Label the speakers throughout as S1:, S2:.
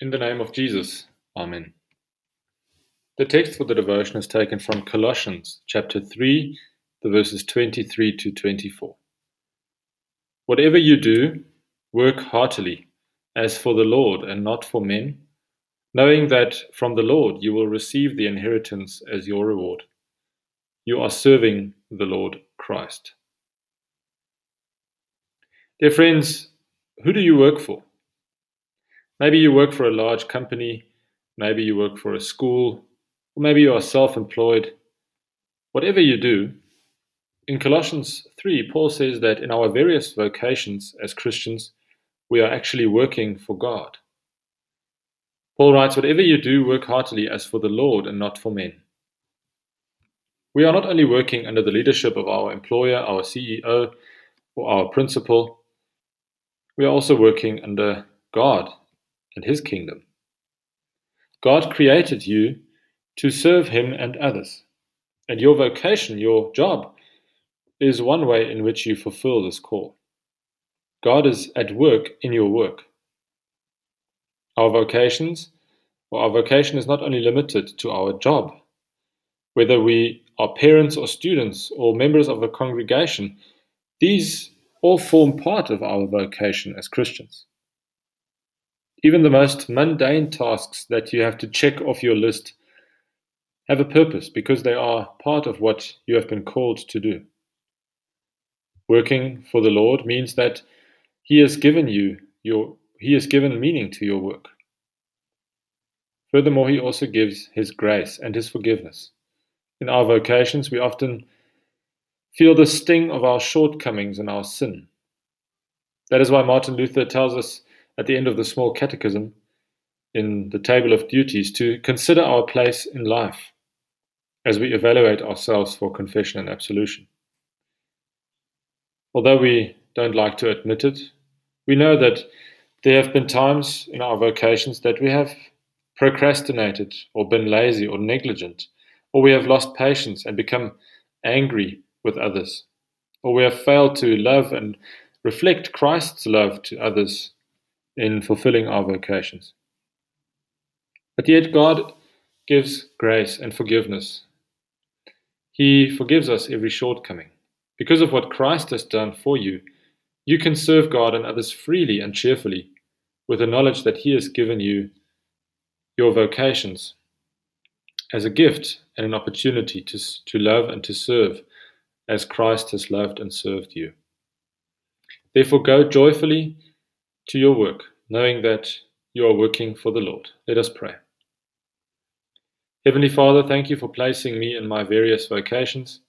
S1: In the name of Jesus, Amen. The text for the devotion is taken from Colossians chapter 3, the verses 23 to 24. Whatever you do, work heartily, as for the Lord and not for men, knowing that from the Lord you will receive the inheritance as your reward. You are serving the Lord Christ. Dear friends, who do you work for? Maybe you work for a large company, maybe you work for a school, or maybe you are self employed. Whatever you do, in Colossians 3, Paul says that in our various vocations as Christians, we are actually working for God. Paul writes, Whatever you do, work heartily as for the Lord and not for men. We are not only working under the leadership of our employer, our CEO, or our principal, we are also working under God and His kingdom. God created you to serve Him and others. And your vocation, your job, is one way in which you fulfill this call. God is at work in your work. Our vocations, or our vocation is not only limited to our job. Whether we are parents or students or members of a congregation, these all form part of our vocation as Christians. Even the most mundane tasks that you have to check off your list have a purpose because they are part of what you have been called to do. Working for the Lord means that He has given you your He has given meaning to your work. Furthermore, He also gives His grace and His forgiveness. In our vocations, we often feel the sting of our shortcomings and our sin. That is why Martin Luther tells us at the end of the small catechism in the table of duties to consider our place in life as we evaluate ourselves for confession and absolution. Although we don't like to admit it, we know that there have been times in our vocations that we have procrastinated or been lazy or negligent, or we have lost patience and become angry with others, or we have failed to love and reflect Christ's love to others in fulfilling our vocations. But yet, God gives grace and forgiveness. He forgives us every shortcoming. Because of what Christ has done for you, you can serve God and others freely and cheerfully with the knowledge that He has given you your vocations as a gift and an opportunity to, to love and to serve as Christ has loved and served you. Therefore, go joyfully to your work, knowing that you are working for the Lord. Let us pray. Heavenly Father, thank you for placing me in my various vocations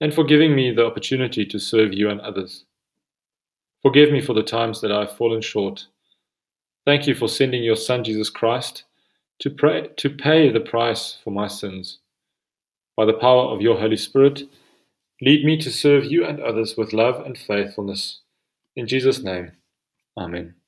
S1: and for giving me the opportunity to serve you and others. Forgive me for the times that I have fallen short. Thank you for sending your Son, Jesus Christ, to, pray, to pay the price for my sins. By the power of your Holy Spirit, lead me to serve you and others with love and faithfulness. In Jesus' name. Amen.